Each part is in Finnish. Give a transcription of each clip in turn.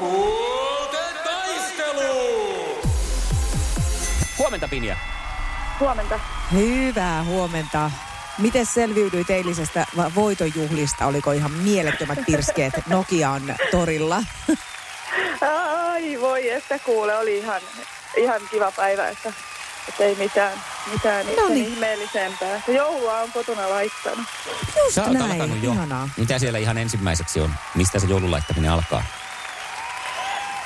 Sukupuolten taistelu! Huomenta, Pinja. Huomenta. Hyvää huomenta. Miten selviydyit eilisestä voitonjuhlista? Oliko ihan mielettömät pirskeet Nokian torilla? Ai voi, että kuule, oli ihan, ihan kiva päivä, että, että ei mitään, mitään No niin. ihmeellisempää. Se joulua on kotona laittanut. Just Sä näin, jo. ihanaa. Mitä siellä ihan ensimmäiseksi on? Mistä se joululaittaminen alkaa?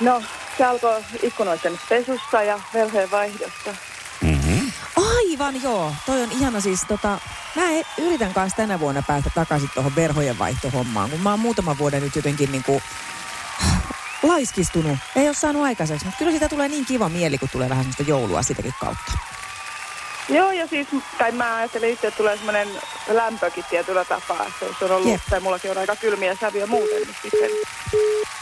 No, se alkoi ikkunoiden pesusta ja velhojen vaihdosta. Mm-hmm. Aivan joo, toi on ihana siis tota, mä e- yritän kanssa tänä vuonna päästä takaisin tuohon verhojen vaihtohommaan, kun mä oon muutaman vuoden nyt jotenkin niinku laiskistunut. Ei ole saanut aikaiseksi, mutta kyllä siitä tulee niin kiva mieli, kun tulee vähän semmoista joulua sitäkin kautta. Joo, ja siis, tai mä ajattelin itse, että tulee semmoinen lämpökin tietyllä tapaa. Että se on ollut, Jep. tai mullakin on aika kylmiä sävyjä muuten, niin sitten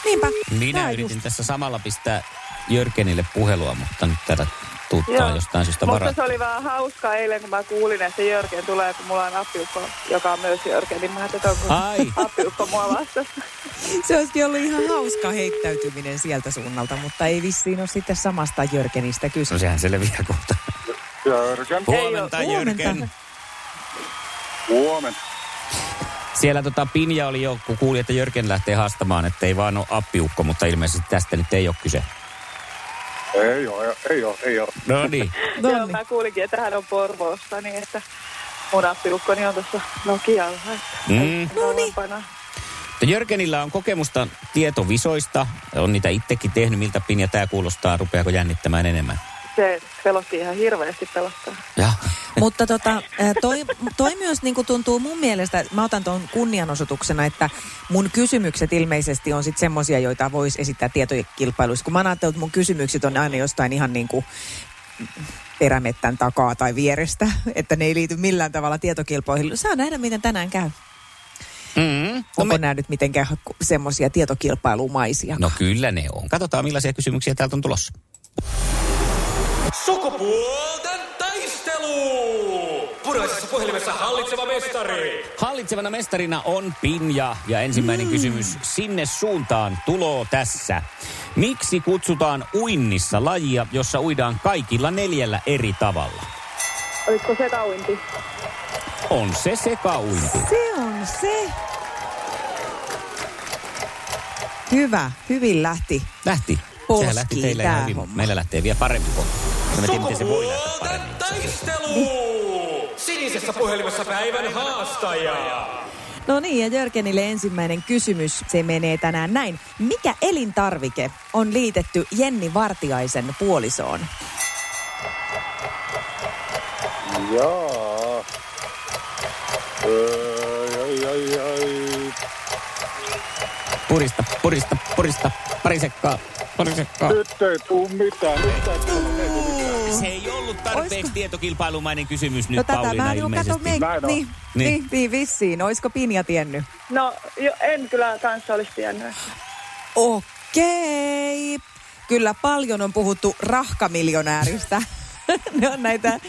Niinpä. Minä Tää yritin just. tässä samalla pistää Jörgenille puhelua, mutta nyt tätä tuttaa Joo. jostain syystä Mutta varaa. se oli vähän hauskaa eilen, kun mä kuulin, että Jörgen tulee, kun mulla on appiukko, joka on myös Jörgen, niin mä ajattelin, että Ai. appiukko mua vastassa. Se olisikin ollut ihan hauska heittäytyminen sieltä suunnalta, mutta ei vissiin ole sitten samasta Jörgenistä kyse. No sehän selviää kohta. Jörgen. Huomenta. Jörgen. Huomenta. Siellä tota Pinja oli jo, kun kuuli, että Jörgen lähtee haastamaan, että ei vaan ole appiukko, mutta ilmeisesti tästä nyt ei ole kyse. Ei ole, ei ole, ei ole. No niin. No Joo, niin. mä kuulinkin, että hän on Porvoosta, niin että mun appiukkoni on tuossa Nokialla. että Mm. kauempana. Mutta Jörgenillä on kokemusta tietovisoista. On niitä itsekin tehnyt. Miltä Pinja tämä kuulostaa? Rupeako jännittämään enemmän? Se pelotti ihan hirveästi pelottaa. Ja. Mutta tota, ää, toi, toi myös niin kuin tuntuu mun mielestä, mä otan tuon kunnianosoituksena, että mun kysymykset ilmeisesti on sitten semmosia, joita voisi esittää tietokilpailuissa. Kun mä ajattelen, että mun kysymykset on aina jostain ihan niin kuin perämettän takaa tai vierestä, että ne ei liity millään tavalla tietokilpailuihin. Saa nähdä, miten tänään käy. Mm. No, Onko me... nämä nyt mitenkään semmoisia tietokilpailumaisia? no kyllä ne on. Katsotaan millaisia kysymyksiä täältä on tulossa. Sukupuolten taistelu! Puraisessa puhelimessa hallitseva mestari. Hallitsevana mestarina on Pinja ja ensimmäinen mm. kysymys sinne suuntaan tuloo tässä. Miksi kutsutaan uinnissa lajia, jossa uidaan kaikilla neljällä eri tavalla? Olisiko se kauinti? On se sekauinti. Se on se. Hyvä, hyvin lähti. Lähti. Polskii Sehän lähti teille ihan hyvin. Meillä lähtee vielä paremmin kohta. No me tiedän, miten se voi lähteä Sukupuolten taistelu! Sinisessä puhelimessa päivän haastaja. No niin, ja Jörgenille ensimmäinen kysymys. Se menee tänään näin. Mikä elintarvike on liitetty Jenni Vartiaisen puolisoon? Jaa. Öö, ai, ai, ai. Purista, purista, purista. Pari sekkaa, pari sekkaa. Nyt ei tuu mitään. Nyt ei tuu mitään. Se ei ollut tarpeeksi Oisko- tietokilpailumainen kysymys nyt no tätä Pauliina mä kato, ilmeisesti. me, Näin on. niin, Niin. niin. Niin, vissiin. Oisko Pinja tiennyt? No, jo, en kyllä kanssa olisi tiennyt. Okei. Kyllä paljon on puhuttu rahkamiljonääristä. ne on näitä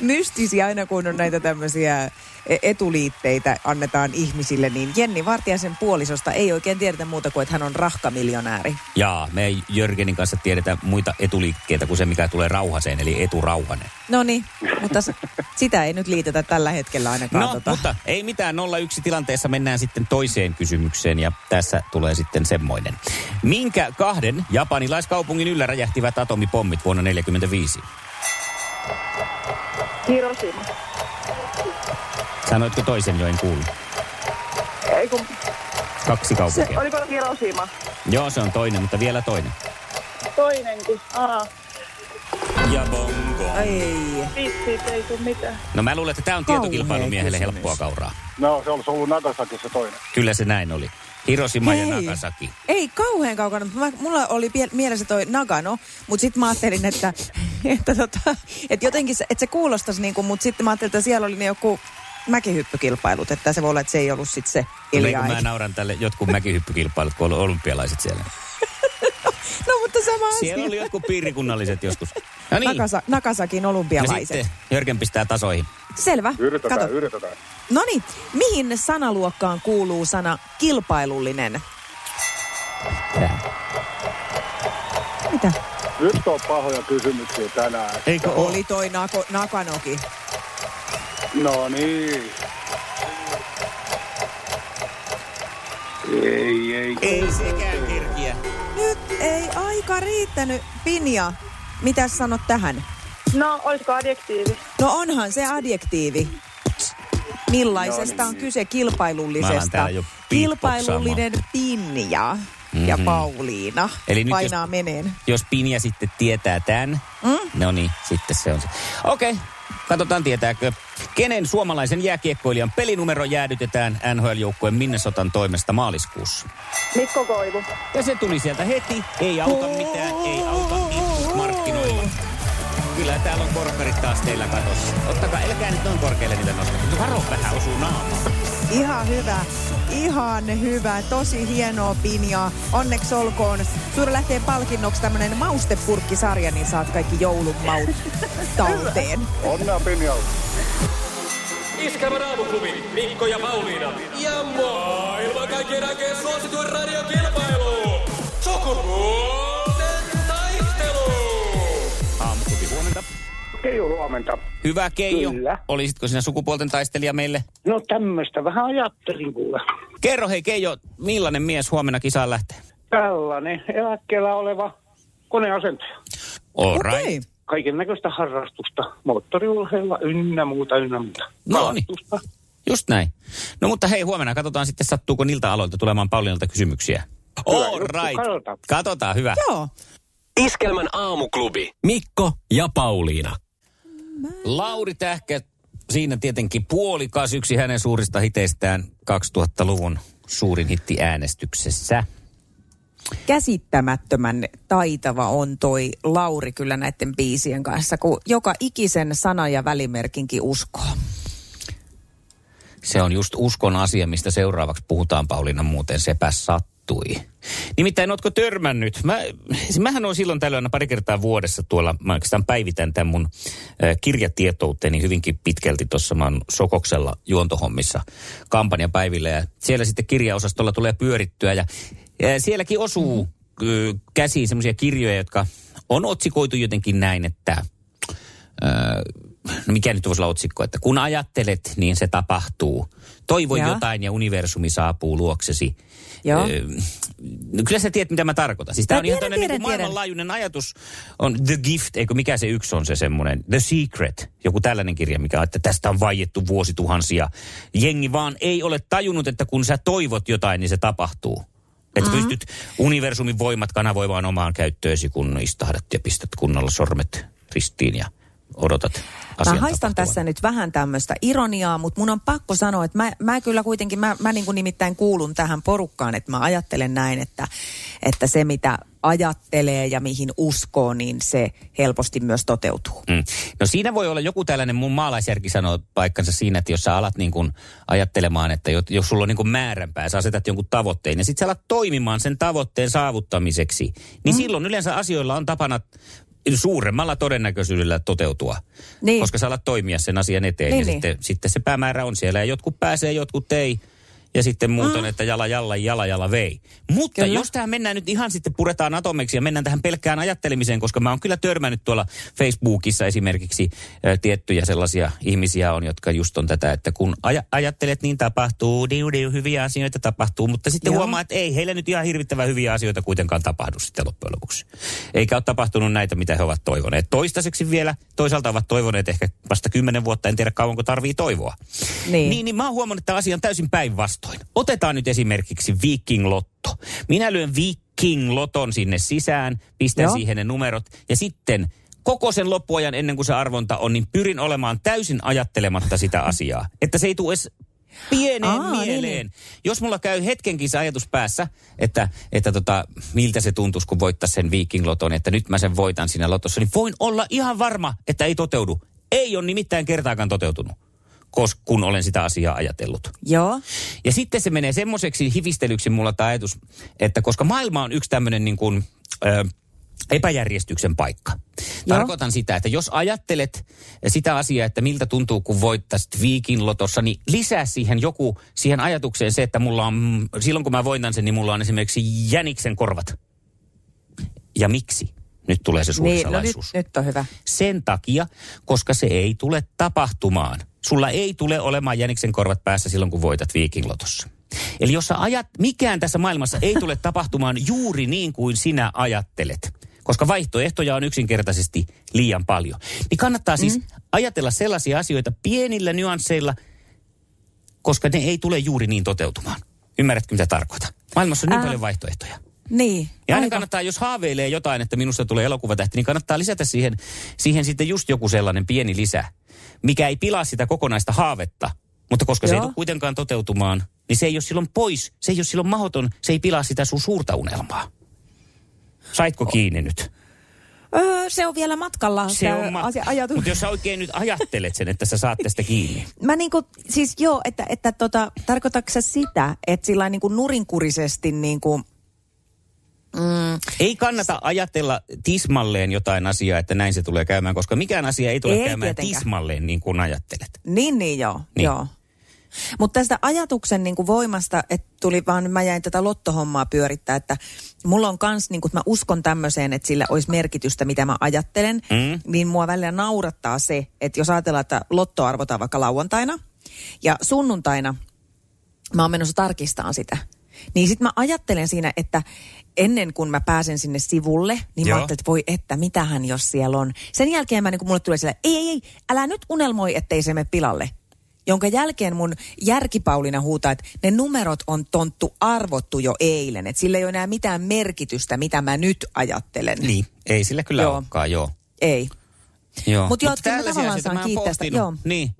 mystisiä aina, kun on näitä tämmöisiä e- etuliitteitä annetaan ihmisille, niin Jenni Vartiaisen puolisosta ei oikein tiedetä muuta kuin, että hän on rahkamiljonääri. Jaa, me ei Jörgenin kanssa tiedetä muita etuliikkeitä kuin se, mikä tulee rauhaseen, eli eturauhanen. No niin, mutta sitä ei nyt liitetä tällä hetkellä ainakaan. No, tota. mutta ei mitään. 0-1 tilanteessa mennään sitten toiseen kysymykseen ja tässä tulee sitten semmoinen. Minkä kahden japanilaiskaupungin yllä räjähtivät atomipommit vuonna 1945? Hiroshima. Sanoitko toisen jo, en kuullut. Ei kun, Kaksi se, kaupunkia. oliko Hiroshima? Joo, se on toinen, mutta vielä toinen. Toinenkin. Aha, Ja bongo. Ei. vitsi, ei tuu mitään. No mä luulen, että tämä on tietokilpailumiehelle helppoa kauraa. No, se olisi ollut Nagasaki se toinen. Kyllä se näin oli. Hiroshima ja. Nagasaki. Ei kauhean kaukana. Mä, mulla oli pie- mielessä toi Nagano, mutta sitten mä ajattelin, että, että, tota, että jotenkin se, että se kuulostaisi niin kuin, mutta sitten mä ajattelin, että siellä oli ne joku mäkihyppykilpailut, että se voi olla, että se ei ollut sitten se No, Ilja kun mä nauran tälle jotkut mäkihyppykilpailut, kun on olympialaiset siellä. No mutta sama Siellä asia. oli jotkut piirikunnalliset joskus. No niin. Nakasa, Nakasakin Ja olympialaiset. sitten Jörgen pistää tasoihin. Selvä. Yritetään, Kato. yritetään. No niin, mihin sanaluokkaan kuuluu sana kilpailullinen? Tää. Nyt on pahoja kysymyksiä tänään. Eikö ole? Oli toi Nako, Nakanoki. No niin. Ei, ei. Ei sekään kirkiä. Nyt ei aika riittänyt. Pinja, mitä sanot tähän? No, olisiko adjektiivi? No onhan se adjektiivi. Millaisesta on niin. kyse kilpailullisesta? Kilpailullinen Pinja ja Mhm. Pauliina Eli nyt painaa jos- meneen. Jos Pinja sitten tietää tämän, mm? no niin, sitten se on se. Okei, okay. katsotaan tietääkö. Kenen suomalaisen jääkiekkoilijan pelinumero jäädytetään NHL-joukkueen Minnesotan toimesta maaliskuussa? Mikko Koivu. Ja se tuli sieltä heti. Ei auta mitään, ei auta markkinoilla. Kyllä täällä on korkkarit taas teillä katossa. Ottakaa, älkää nyt noin korkealle niitä nostaa. Mutta Varo vähän osuu naamaan. Ihan hyvä. Ihan hyvä. Tosi hienoa Pinja. Onneksi olkoon. Suuri lähtee palkinnoksi tämmönen maustepurkkisarja, niin saat kaikki joulun maut talteen. Onnea Pinjalle. Iskelmän aamuklubi, Mikko ja Pauliina. Ja maailman kaikkien aikeen suosituen radiokilpailu. Sukupuolten Keijo huomenta. Hyvä Keijo. Kyllä. Olisitko sinä sukupuolten taistelija meille? No tämmöistä vähän ajattelin kuule. Kerro hei Keijo, millainen mies huomenna kisaan lähtee? Tällainen eläkkeellä oleva koneasentaja. All right. Kaiken näköistä harrastusta, moottoriurheilla ynnä muuta, ynnä muuta. No niin. Just näin. No mutta hei, huomenna katsotaan sitten, sattuuko niiltä aloilta tulemaan Pauliinalta kysymyksiä. All juttu, right. katsotaan. Katsotaan, hyvä. Joo. Iskelmän aamuklubi, Mikko ja Pauliina. Lauri Tähkä, siinä tietenkin puolikas yksi hänen suurista hiteistään 2000-luvun suurin hitti äänestyksessä. Käsittämättömän taitava on toi Lauri kyllä näiden biisien kanssa, kun joka ikisen sana ja välimerkinkin uskoo. Se on just uskon asia, mistä seuraavaksi puhutaan, Pauliina, muuten sepä sattui. Nimittäin, ootko törmännyt? Mä, siis mähän on silloin tällöin pari kertaa vuodessa tuolla, mä oikeastaan päivitän tämän mun äh, kirjatietouteeni hyvinkin pitkälti tuossa, mä oon Sokoksella juontohommissa kampanjapäivillä ja siellä sitten kirjaosastolla tulee pyörittyä ja, ja sielläkin osuu käsiin semmoisia kirjoja, jotka on otsikoitu jotenkin näin, että Öö, no mikä nyt voisi olla otsikko, että kun ajattelet, niin se tapahtuu. Toivo Joo. jotain ja universumi saapuu luoksesi. Joo. Öö, no kyllä sä tiedät, mitä mä tarkoitan. Siis tämä Mä on ihan tiedän, tämmöinen tiedän, niin maailmanlaajuinen ajatus. On The Gift, eikö mikä se yksi on se semmoinen, The Secret, joku tällainen kirja, mikä on, että tästä on vaiettu vuosituhansia. Jengi vaan ei ole tajunnut, että kun sä toivot jotain, niin se tapahtuu. Että mm-hmm. pystyt universumin voimat kanavoimaan omaan käyttöösi, kun istahdat ja pistät kunnolla sormet ristiin ja odotat Mä haistan tässä nyt vähän tämmöistä ironiaa, mutta mun on pakko sanoa, että mä, mä kyllä kuitenkin, mä, mä niin kuin nimittäin kuulun tähän porukkaan, että mä ajattelen näin, että, että se mitä ajattelee ja mihin uskoo, niin se helposti myös toteutuu. Mm. No siinä voi olla joku tällainen, mun maalaisjärki sanoo paikkansa siinä, että jos sä alat niin kuin ajattelemaan, että jos, jos sulla on niin kuin määränpää, sä asetat jonkun tavoitteen ja sitten sä alat toimimaan sen tavoitteen saavuttamiseksi, niin mm. silloin yleensä asioilla on tapana suuremmalla todennäköisyydellä toteutua. Niin. Koska sä alat toimia sen asian eteen Niin, ja niin. Sitten, sitten se päämäärä on siellä ja jotkut pääsee, jotkut ei. Ja sitten muut on, että jala jalla, jala jala vei. Mutta Kyllä. jos tähän mennään nyt ihan sitten puretaan atomeksi ja mennään tähän pelkkään ajattelemiseen, koska mä oon kyllä törmännyt tuolla Facebookissa esimerkiksi ö, tiettyjä sellaisia ihmisiä on, jotka just on tätä, että kun aj- ajattelet, niin tapahtuu, diu, diu, hyviä asioita tapahtuu, mutta sitten Joo. huomaa, että ei heillä nyt ihan hirvittävän hyviä asioita kuitenkaan tapahdu sitten loppujen lopuksi. Eikä ole tapahtunut näitä, mitä he ovat toivoneet. Toistaiseksi vielä, toisaalta ovat toivoneet ehkä vasta kymmenen vuotta, en tiedä kauanko tarvii toivoa. Niin. Niin, niin mä oon huomannut, että asia on täysin päinvastoin. Otetaan nyt esimerkiksi Viking Lotto. Minä lyön Viking Loton sinne sisään, pistän Joo. siihen ne numerot ja sitten koko sen loppuajan ennen kuin se arvonta on, niin pyrin olemaan täysin ajattelematta sitä asiaa. Että se ei tule edes pieneen Aa, niin, mieleen. niin. Jos mulla käy hetkenkin se ajatus päässä, että, että tota, miltä se tuntuisi, kun voittaa sen Viking Loton, että nyt mä sen voitan siinä lotossa, niin voin olla ihan varma, että ei toteudu. Ei ole nimittäin kertaakaan toteutunut, kos, kun olen sitä asiaa ajatellut. Joo. Ja sitten se menee semmoiseksi hivistelyksi mulla tämä ajatus, että koska maailma on yksi tämmöinen niin kuin, ö, epäjärjestyksen paikka. Joo. Tarkoitan sitä, että jos ajattelet sitä asiaa, että miltä tuntuu, kun voittaisit Viikin lotossa, niin lisää siihen joku, siihen ajatukseen se, että mulla on, silloin kun mä voitan sen, niin mulla on esimerkiksi jäniksen korvat. Ja miksi? Nyt tulee se suuri Niin, no nyt, salaisuus. nyt on hyvä. Sen takia, koska se ei tule tapahtumaan. Sulla ei tule olemaan jäniksen korvat päässä silloin, kun voitat Viking Lotossa. Eli jos sä ajat, mikään tässä maailmassa ei tule tapahtumaan juuri niin kuin sinä ajattelet, koska vaihtoehtoja on yksinkertaisesti liian paljon. Niin kannattaa siis mm. ajatella sellaisia asioita pienillä nyansseilla, koska ne ei tule juuri niin toteutumaan. Ymmärrätkö, mitä tarkoitan? Maailmassa on niin Äh. paljon vaihtoehtoja. Niin. Ja aina aika. kannattaa, jos haaveilee jotain, että minusta tulee elokuvatähti, niin kannattaa lisätä siihen, siihen sitten just joku sellainen pieni lisä, mikä ei pilaa sitä kokonaista haavetta. Mutta koska se ei Joo. tule kuitenkaan toteutumaan, niin se ei ole silloin pois, se ei ole silloin mahdoton, se ei pilaa sitä sun suurta unelmaa. Saitko kiinni nyt? Öö, se on vielä matkalla. Se on ma- asia, ajatus. Mutta jos sä oikein nyt ajattelet sen, että sä saat tästä kiinni. Mä niinku, siis joo, että, että tota, tarkoitatko sä sitä, että sillä niinku nurinkurisesti niinku, mm, Ei kannata ajatella tismalleen jotain asiaa, että näin se tulee käymään, koska mikään asia ei tule Ei käymään tietenkään. tismalleen niin kuin ajattelet. niin niin joo, Niin. niin. joo. Mutta tästä ajatuksen niinku voimasta, että tuli vaan, mä jäin tätä lottohommaa pyörittää, että mulla on kans, niinku, että mä uskon tämmöiseen, että sillä olisi merkitystä, mitä mä ajattelen, Mm. niin mua välillä naurattaa se, että jos ajatellaan, että lotto arvotaan vaikka lauantaina ja sunnuntaina mä oon menossa tarkistamaan sitä. Niin sit mä ajattelen siinä, että ennen kuin mä pääsen sinne sivulle, niin Joo. mä ajattelen, että voi että, mitähän jos siellä on. Sen jälkeen mä niin kun mulle tulee siellä, ei, ei, ei, älä nyt unelmoi, ettei se mene pilalle. Jonka jälkeen mun järkipaulina huutaa, että ne numerot on tonttu arvottu jo eilen. Että sillä ei ole enää mitään merkitystä, mitä mä nyt ajattelen. Niin, ei sillä kyllä Joo. olekaan, joo. Ei. Joo. Mut joo, Mut tällaisia tavallaan asioita mä oon pohtinut. joo. Mm. Niin,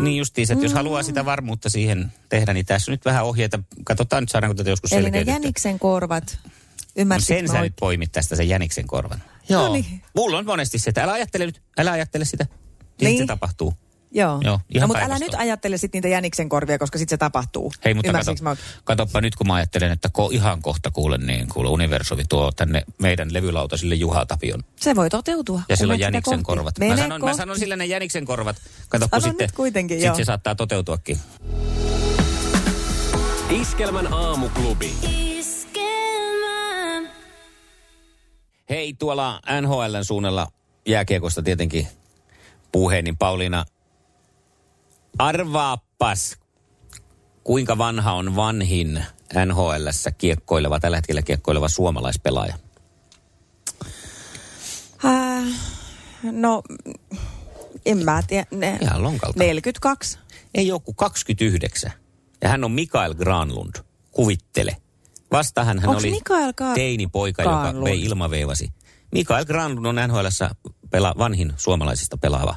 niin justiinsa, että jos haluaa sitä varmuutta siihen tehdä, niin tässä on nyt vähän ohjeita. Katsotaan nyt saadaanko tätä joskus Eli ne jäniksen korvat. No Ymmärsitkö sen mä sä nyt poimit tästä sen jäniksen korvan. No niin. Mulla on monesti se, että älä ajattele nyt, älä ajattele sitä. Niin, Niin. se tapahtuu. Joo. Joo, ihan no, mutta älä nyt ajattele sit niitä jäniksen korvia, koska sit se tapahtuu. Hei, mutta kato, mä katoppa nyt, kun mä ajattelen, että ko, ihan kohta kuulen, niin kuule Universumi tuo tänne meidän levylautasille Juha Tapion. Se voi toteutua. Ja sitä jäniksen kohti. korvat. Mä Mene sanon, mä kohti. sanon sillä ne jäniksen korvat. Kato, kun sitten, nyt kuitenkin, sit joo. se saattaa toteutuakin. Iskelmän aamuklubi. Hei, tuolla NHLn suunnalla jääkiekosta tietenkin puhe, niin Pauliina, arvaapas, kuinka vanha on vanhin NHLssä kiekkoileva, tällä hetkellä kiekkoileva suomalaispelaaja? Äh, no, en mä tiedä. Ne, Ihan lonkalta. 42. Ei joku 29. Ja hän on Mikael Granlund. Kuvittele. Vastahan hän Onks oli Mikael Ga- teinipoika, joka Granlund? vei ilmaveivasi. Mikael Granlund on NHLssä pela, vanhin suomalaisista pelaava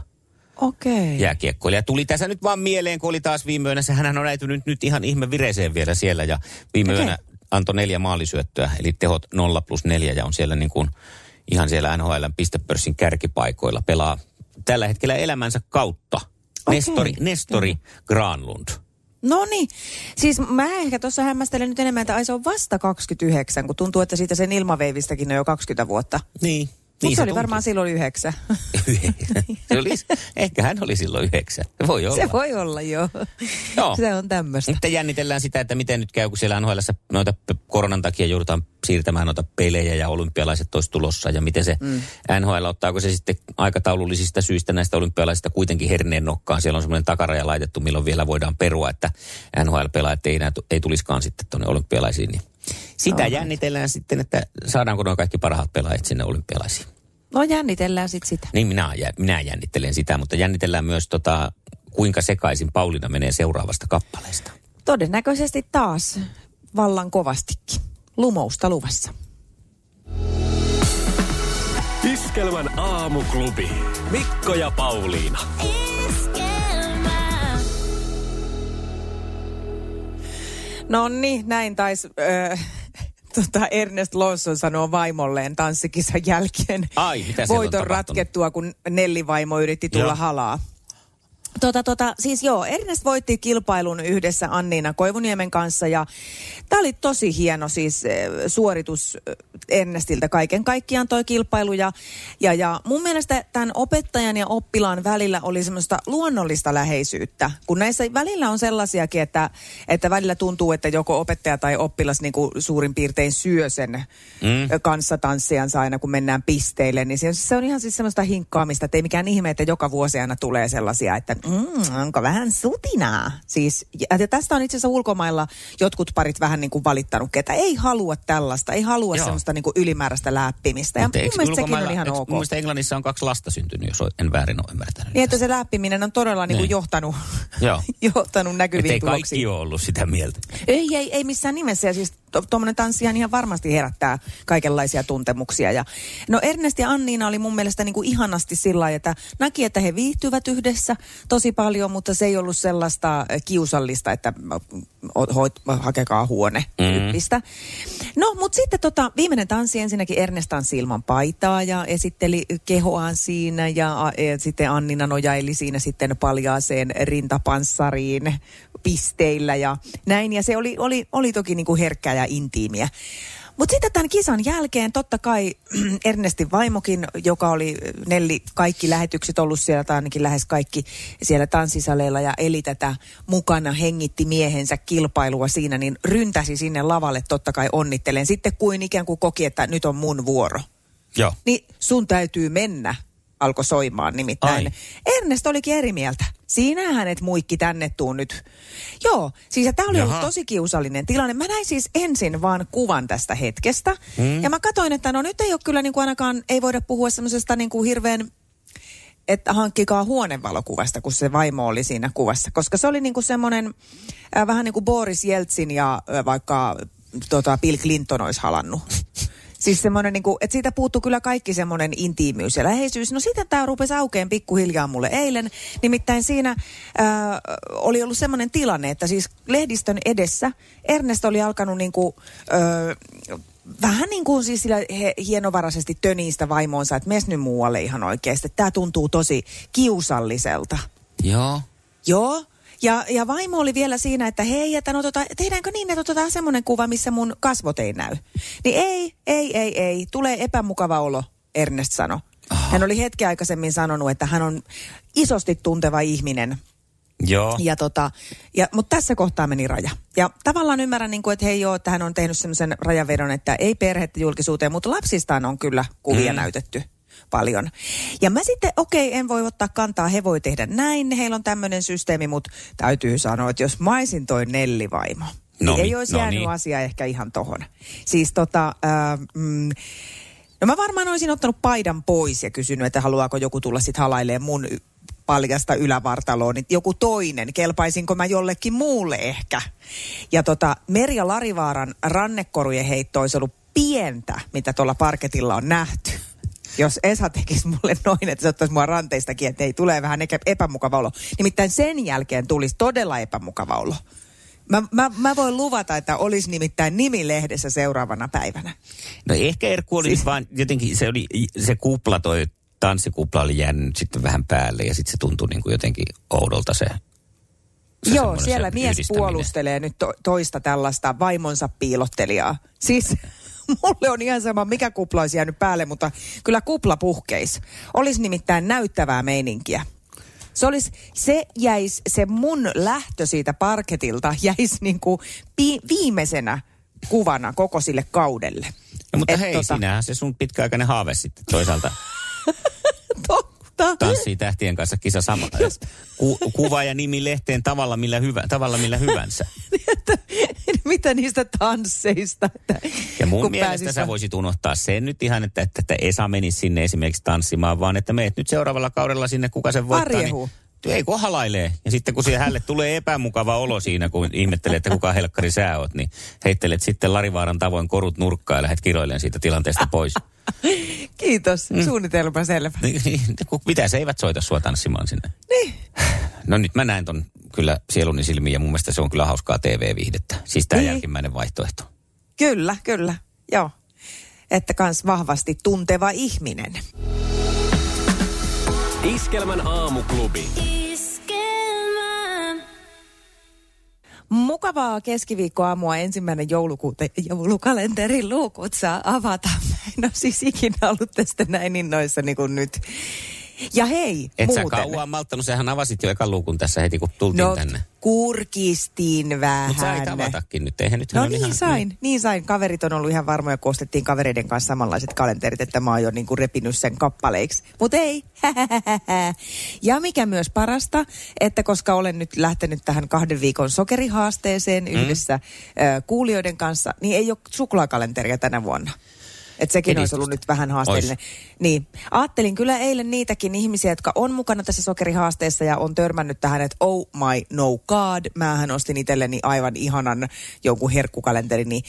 Okei. Okay. jääkiekkoilija. Tuli tässä nyt vaan mieleen, kun oli taas viime yönä. Hän on äitynyt nyt ihan ihme vireeseen vielä siellä. Ja viime Okei. yönä antoi neljä maalisyöttöä, eli tehot 0 plus 4 ja on siellä niin kuin ihan siellä NHLn pistepörssin kärkipaikoilla. Pelaa tällä hetkellä elämänsä kautta. Okei. Nestori, Nestori Granlund. No niin. Siis mä ehkä tuossa hämmästelen nyt enemmän, että ai se on vasta 29, kun tuntuu, että siitä sen ilmaveivistäkin on jo 20 vuotta. Niin. Mutta niin se oli tuntuu. varmaan silloin yhdeksän. se oli, ehkä hän oli silloin yhdeksän. Se voi olla. se voi olla, joo. Joo. Se on tämmöistä. Nyt jännitellään sitä, että miten nyt käy, kun siellä NHLssä noita koronan takia joudutaan siirtämään noita pelejä ja olympialaiset olisi tulossa. Ja miten se mm. NHL, ottaako se sitten aikataulullisista syistä näistä olympialaisista kuitenkin herneen nokkaan. Siellä on semmoinen takaraja laitettu, milloin vielä voidaan perua, että NHL-pelaajat ei, ei tulisikaan sitten tuonne olympialaisiin. Niin sitä jännitellään sitten, että saadaanko nuo kaikki parhaat pelaajat sinne olympialaisiin. No jännitellään sitten sitä. Niin minä, minä jännittelen sitä, mutta jännitellään myös tota, kuinka sekaisin Pauliina menee seuraavasta kappaleesta. Todennäköisesti taas vallan kovastikin. Lumousta luvassa. Iskelmän aamuklubi. Mikko ja Pauliina. No niin, näin taisi äh, tota Ernest Lawson sanoa vaimolleen tanssikisan jälkeen. Ai, mitä Voiton ratkettua, kun Nelli vaimo yritti tulla Joo. halaa. Tota, tota, siis joo, Ernest voitti kilpailun yhdessä Anniina Koivuniemen kanssa ja tämä oli tosi hieno siis eh, suoritus eh, Ernestiltä kaiken kaikkiaan toi kilpailu ja, ja, ja mun mielestä tämän opettajan ja oppilaan välillä oli semmoista luonnollista läheisyyttä, kun näissä välillä on sellaisiakin, että, että välillä tuntuu, että joko opettaja tai oppilas niin kuin suurin piirtein syö sen mm. kanssa tanssijansa aina, kun mennään pisteille, niin se, se on ihan siis semmoista hinkkaamista, että ei mikään ihme, että joka vuosi aina tulee sellaisia, että mm, onko vähän sutinaa. Siis, ja, tästä on itse asiassa ulkomailla jotkut parit vähän niin kuin valittanut, että ei halua tällaista, ei halua Joo. semmoista niin kuin ylimääräistä läppimistä. Ja mun mielestä sekin on ihan eikö ok. Mun mielestä Englannissa on kaksi lasta syntynyt, jos en väärin ole ymmärtänyt. Niin, että se läppiminen on todella niin kuin johtanut, johtanut näkyviin ei tuloksiin. kaikki ole ollut sitä mieltä. Ei, ei, ei missään nimessä. Ja siis tuommoinen tanssihan ihan varmasti herättää kaikenlaisia tuntemuksia. Ja, no Ernest ja Anniina oli mun mielestä niin kuin ihanasti sillä että näki, että he viihtyvät yhdessä tosi paljon, mutta se ei ollut sellaista äh, kiusallista, että äh, hoit, hakekaa huone tyyppistä. No, mutta sitten tota, viimeinen tanssi ensinnäkin Ernest tanssi ilman paitaa ja esitteli kehoaan siinä ja, ja sitten Annina nojaili siinä sitten paljaaseen rintapanssariin pisteillä ja näin. Ja se oli, oli, oli toki niin kuin herkkää ja intiimiä. Mutta sitten tämän kisan jälkeen totta kai Ernestin vaimokin, joka oli Nelli kaikki lähetykset ollut siellä, tai ainakin lähes kaikki siellä tanssisaleilla ja eli tätä mukana, hengitti miehensä kilpailua siinä, niin ryntäsi sinne lavalle totta kai onnittelen. Sitten kuin ikään kuin koki, että nyt on mun vuoro. Joo. Niin sun täytyy mennä, alkoi soimaan nimittäin. Ai. Ernest olikin eri mieltä. Siinä hänet muikki tänne tuu nyt. Joo, siis tämä oli Jaha. ollut tosi kiusallinen tilanne. Mä näin siis ensin vaan kuvan tästä hetkestä. Mm. Ja mä katsoin, että no nyt ei ole kyllä niin kuin ainakaan, ei voida puhua semmoisesta niin kuin hirveän että hankkikaa huonevalokuvasta, kun se vaimo oli siinä kuvassa. Koska se oli niinku semmoinen äh, vähän niin kuin Boris Jeltsin ja äh, vaikka tota, Bill Clinton olisi halannut. Siis semmoinen, niin kuin, että siitä puuttuu kyllä kaikki semmoinen intiimiys ja läheisyys. No sitten tämä rupesi aukeen pikkuhiljaa mulle eilen. Nimittäin siinä ää, oli ollut semmoinen tilanne, että siis lehdistön edessä Ernest oli alkanut niin kuin, ää, vähän niin kuin siis sillä he, hienovaraisesti töniistä vaimoonsa, että mes nyt muualle ihan oikeasti. Tämä tuntuu tosi kiusalliselta. Joo. Joo. Ja, ja vaimo oli vielä siinä, että hei, että no tota, tehdäänkö niin, että otetaan semmoinen kuva, missä mun kasvot ei näy. Niin ei, ei, ei, ei. Tulee epämukava olo, Ernest sanoi. Hän oli hetki aikaisemmin sanonut, että hän on isosti tunteva ihminen. Joo. Ja tota, ja, mutta tässä kohtaa meni raja. Ja tavallaan ymmärrän, niin kuin, että hei joo, että hän on tehnyt semmoisen rajavedon, että ei perhettä julkisuuteen, mutta lapsistaan on kyllä kuvia mm. näytetty paljon. Ja mä sitten, okei, en voi ottaa kantaa, he voi tehdä näin, heillä on tämmöinen systeemi, mutta täytyy sanoa, että jos maisin toi Nellivaimo, No niin ei olisi no jäänyt niin. asia ehkä ihan tohon. Siis tota, äh, mm, no mä varmaan olisin ottanut paidan pois ja kysynyt, että haluaako joku tulla sitten halailemaan mun paljasta ylävartaloa, niin joku toinen, kelpaisinko mä jollekin muulle ehkä. Ja tota, Merja Larivaaran rannekorujen heitto olisi ollut pientä, mitä tuolla parketilla on nähty. Jos Esa tekisi mulle noin, että se ottaisi mua ranteistakin, että ei tule vähän epämukava olo. Nimittäin sen jälkeen tulisi todella epämukava olo. Mä, mä, mä voin luvata, että olisi nimittäin nimilehdessä seuraavana päivänä. No ehkä Erkku oli siis... vaan jotenkin, se, oli, se kupla, toi tanssikupla oli jäänyt sitten vähän päälle ja sitten se tuntui niin kuin jotenkin oudolta se. se Joo, siellä se mies puolustelee nyt to, toista tällaista vaimonsa piilottelijaa. Siis mulle on ihan sama, mikä kupla olisi jäänyt päälle, mutta kyllä kupla puhkeis. Olisi nimittäin näyttävää meininkiä. Se, olisi, se jäisi, se mun lähtö siitä parketilta jäisi niin kuin pi, viimeisenä kuvana koko sille kaudelle. No, mutta Et hei, tota- sinähän se sun pitkäaikainen haave sitten toisaalta Totta. tanssii tähtien kanssa kisa sama. Ku, kuva ja nimi lehteen tavalla millä, hyvä, tavalla millä hyvänsä. Mitä niistä tansseista? Että Ja mun mielestä sä voisit unohtaa sen nyt ihan, että, että, että Esa menisi sinne esimerkiksi tanssimaan, vaan että meet nyt seuraavalla kaudella sinne, kuka sen voittaa. Arjehu. Niin, ei kun halailee. Ja sitten kun siihen hälle tulee epämukava olo siinä, kun ihmettelee, että kuka helkkari sä oot, niin heittelet sitten Larivaaran tavoin korut nurkkaan ja lähdet kiroilemaan siitä tilanteesta pois. Kiitos, Mm. suunnitelma selvä. Niin, niin, mitä se eivät soita sua tanssimaan sinne? Niin. No nyt mä näen ton kyllä sieluni silmiin ja mun mielestä se on kyllä hauskaa TV-viihdettä. Siis tämä niin. jälkimmäinen vaihtoehto. Kyllä, kyllä, joo. Että kans vahvasti tunteva ihminen. Iskelmän aamuklubi. Mukavaa keskiviikkoaamua ensimmäinen joulukuuta, joulukalenterin luukut saa avata. No en siis ikinä ollut tästä näin innoissa niin kuin nyt. Ja hei, Et sä muuten. kauan malttanut, sähän avasit jo ekan luukun tässä heti, kun tultiin No, tänne. kurkistin vähän. Mutta sait avatakin nyt, eihän nyt No niin ihan, sain, niin sain. Kaverit on ollut ihan varmoja, kun ostettiin kavereiden kanssa samanlaiset kalenterit, että mä oon jo niin kuin repinyt sen kappaleiksi. Mutta ei. ja mikä myös parasta, että koska olen nyt lähtenyt tähän kahden viikon sokerihaasteeseen mm. yhdessä äh, kuulijoiden kanssa, niin ei ole suklaakalenteria tänä vuonna. Että sekin olisi ollut nyt vähän haasteellinen. Niin. Ajattelin kyllä eilen niitäkin ihmisiä, jotka on mukana tässä sokerihaasteessa ja on törmännyt tähän, että oh my no god, mähän ostin itselleni aivan ihanan jonkun herkkukalenterin, niin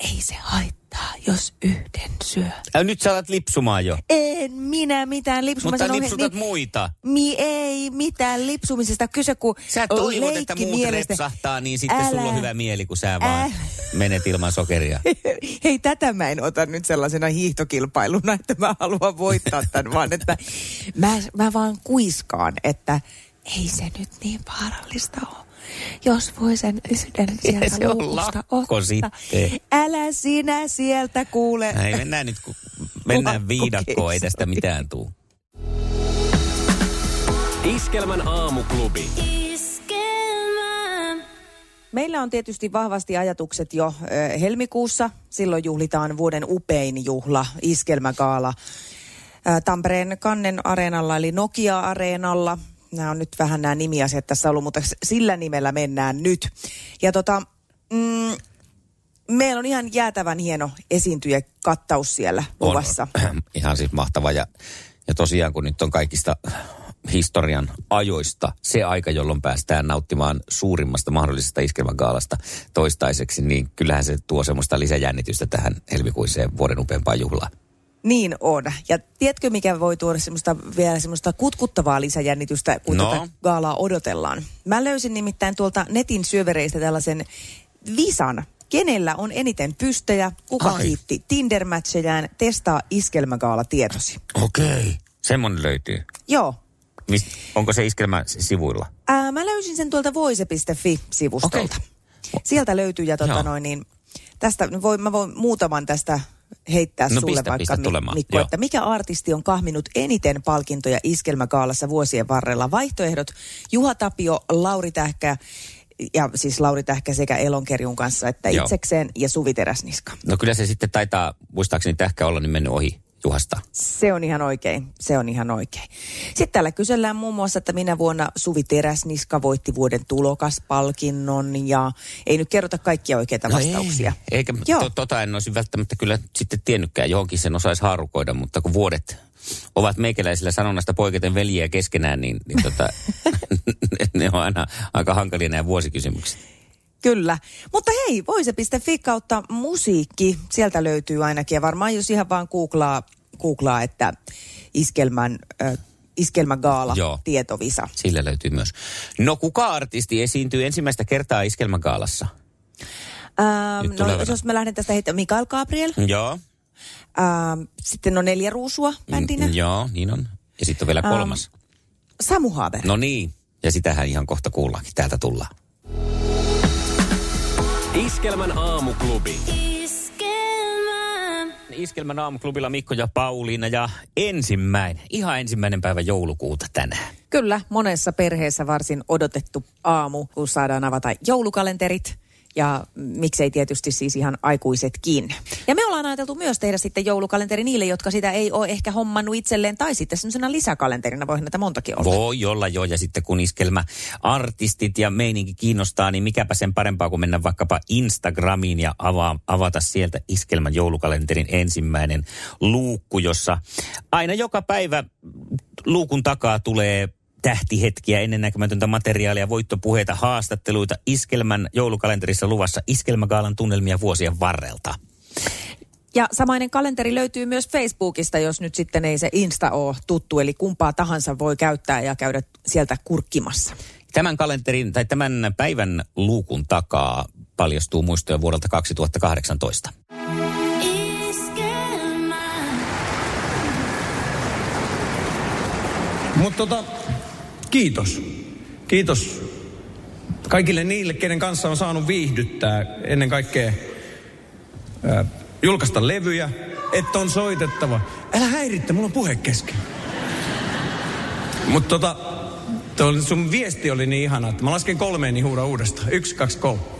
ei se haittaa, jos yhden syö. Ä, nyt sä alat lipsumaan jo. En minä mitään lipsumaa. Mutta sanon, lipsutat niin- muita. Mi, ei mitään lipsumisesta kyse, kun Sä toivot, että muut mielestä- repsahtaa, niin sitten sulla on Älä. hyvä mieli, kun sä vaan Älä. menet ilman sokeria. Hei, tätä mä en ota nyt sellaisena hiihtokilpailuna, että mä haluan voittaa tämän, vaan että mä, mä vaan kuiskaan, että ei se nyt niin vaarallista ole. Jos voi sen yhden sieltä se on luukusta lakko ottaa. sitten. Älä sinä sieltä kuule. Ei, mennään nyt, kun mennään viidakkoon, ei tästä mitään tuu. Iskelmän aamuklubi. Meillä on tietysti vahvasti ajatukset jo helmikuussa. Silloin juhlitaan vuoden upein juhla, iskelmäkaala. Tampereen Kannen areenalla eli Nokia-areenalla. Nämä on nyt vähän nämä nimiasiat tässä ollut, mutta sillä nimellä mennään nyt. Ja tota, mm, meillä on ihan jäätävän hieno esiintyjä kattaus siellä luvassa. On, ihan siis mahtava. Ja, ja tosiaan, kun nyt on kaikista historian ajoista se aika, jolloin päästään nauttimaan suurimmasta mahdollisesta iskelmägaalasta toistaiseksi, niin kyllähän se tuo semmoista lisäjännitystä tähän helmikuiseen vuoden upeampaan juhlaan. Niin on. Ja tiedätkö, mikä voi tuoda semmoista, vielä semmoista kutkuttavaa lisäjännitystä, kun No. tätä gaalaa odotellaan? Mä löysin nimittäin tuolta netin syövereistä tällaisen visan. Kenellä on eniten pystejä, kuka Ai. kiitti Tinder-matchejään, testaa iskelmägaala tietosi. Okei. Semmoinen löytyy. Joo. Mist, onko se iskelmä sivuilla? Ää, mä löysin sen tuolta voise.fi-sivustolta. Okei. Sieltä löytyy ja tota Joo. noin niin, tästä voin, mä voin muutaman tästä heittää No sulle pistä, vaikka pistä tulemaan. Mikko, Joo. että mikä artisti on kahminut eniten palkintoja iskelmäkaalassa vuosien varrella? Vaihtoehdot Juha Tapio, Lauri Tähkä ja siis Lauri Tähkä sekä Elonkerjun kanssa, että Joo. itsekseen ja Suvi Teräsniska. No kyllä se sitten taitaa, muistaakseni tähkä olla, niin mennyt ohi Juhasta. Se on ihan oikein, se on ihan oikein. Sitten täällä kysellään muun muassa, että minä vuonna Suvi Teräsniska voitti vuoden tulokaspalkinnon ja ei nyt kerrota kaikkia oikeita vastauksia. No Ei, eikä Joo. to, tota en olisi välttämättä kyllä sitten tiennytkään. Johonkin sen osaisi haarukoida, mutta kun vuodet ovat meikäläisillä sanonnasta poiketen veljiä keskenään, niin, niin tota, ne on aina aika hankalia nämä vuosikysymykset. Kyllä. Mutta hei, voise.fi kautta musiikki. Sieltä löytyy ainakin. Ja varmaan jos ihan vaan googlaa, googlaa että iskelmän, äh, iskelmägaala Joo. tietovisa. Sillä löytyy myös. No kuka artisti esiintyy ensimmäistä kertaa Iskelmägaalassa? Ähm, no, tulevana. jos mä lähden tästä heittämään, Mikael Gabriel. Joo. Ähm, sitten on neljä ruusua bändinä. Mm, joo, niin on. Ja sitten on vielä kolmas. Samu Haber. No niin. Ja sitähän ihan kohta kuullaankin. Täältä tullaan. Iskelmän aamuklubi. Iskelmän aamuklubilla Mikko ja Pauliina ja ensimmäinen, ihan ensimmäinen päivä joulukuuta tänään. Kyllä, monessa perheessä varsin odotettu aamu, kun saadaan avata joulukalenterit. Ja miksei tietysti siis ihan aikuisetkin. Ja me ollaan ajateltu myös tehdä sitten joulukalenteri niille, jotka sitä ei ole ehkä hommannut itselleen. Tai sitten semmoisena lisäkalenterina, voi näitä montakin olla. Voi olla jo, ja sitten kun iskelmä artistit ja meininki kiinnostaa, niin mikäpä sen parempaa kuin mennä vaikkapa Instagramiin ja avaa, avata sieltä iskelmän joulukalenterin ensimmäinen luukku, jossa aina joka päivä luukun takaa tulee tähtihetkiä, ennennäkemätöntä materiaalia, voittopuheita, haastatteluita. Iskelmän joulukalenterissa luvassa Iskelmägaalan tunnelmia vuosien varrelta. Ja samainen kalenteri löytyy myös Facebookista, jos nyt sitten ei se Insta ole tuttu. Eli kumpaa tahansa voi käyttää ja käydä sieltä kurkkimassa. Tämän kalenterin tai tämän päivän luukun takaa paljastuu muistoja vuodelta 2018. Mutta tota, kiitos. Kiitos kaikille niille, kenen kanssa on saanut viihdyttää ennen kaikkea ää, julkaista levyjä, että on soitettava. Älä häirittä, mulla on puhe kesken. Mutta tota, sun viesti oli niin ihana, että mä lasken kolmeen, niin huuda uudestaan. Yksi, kaksi, kolme.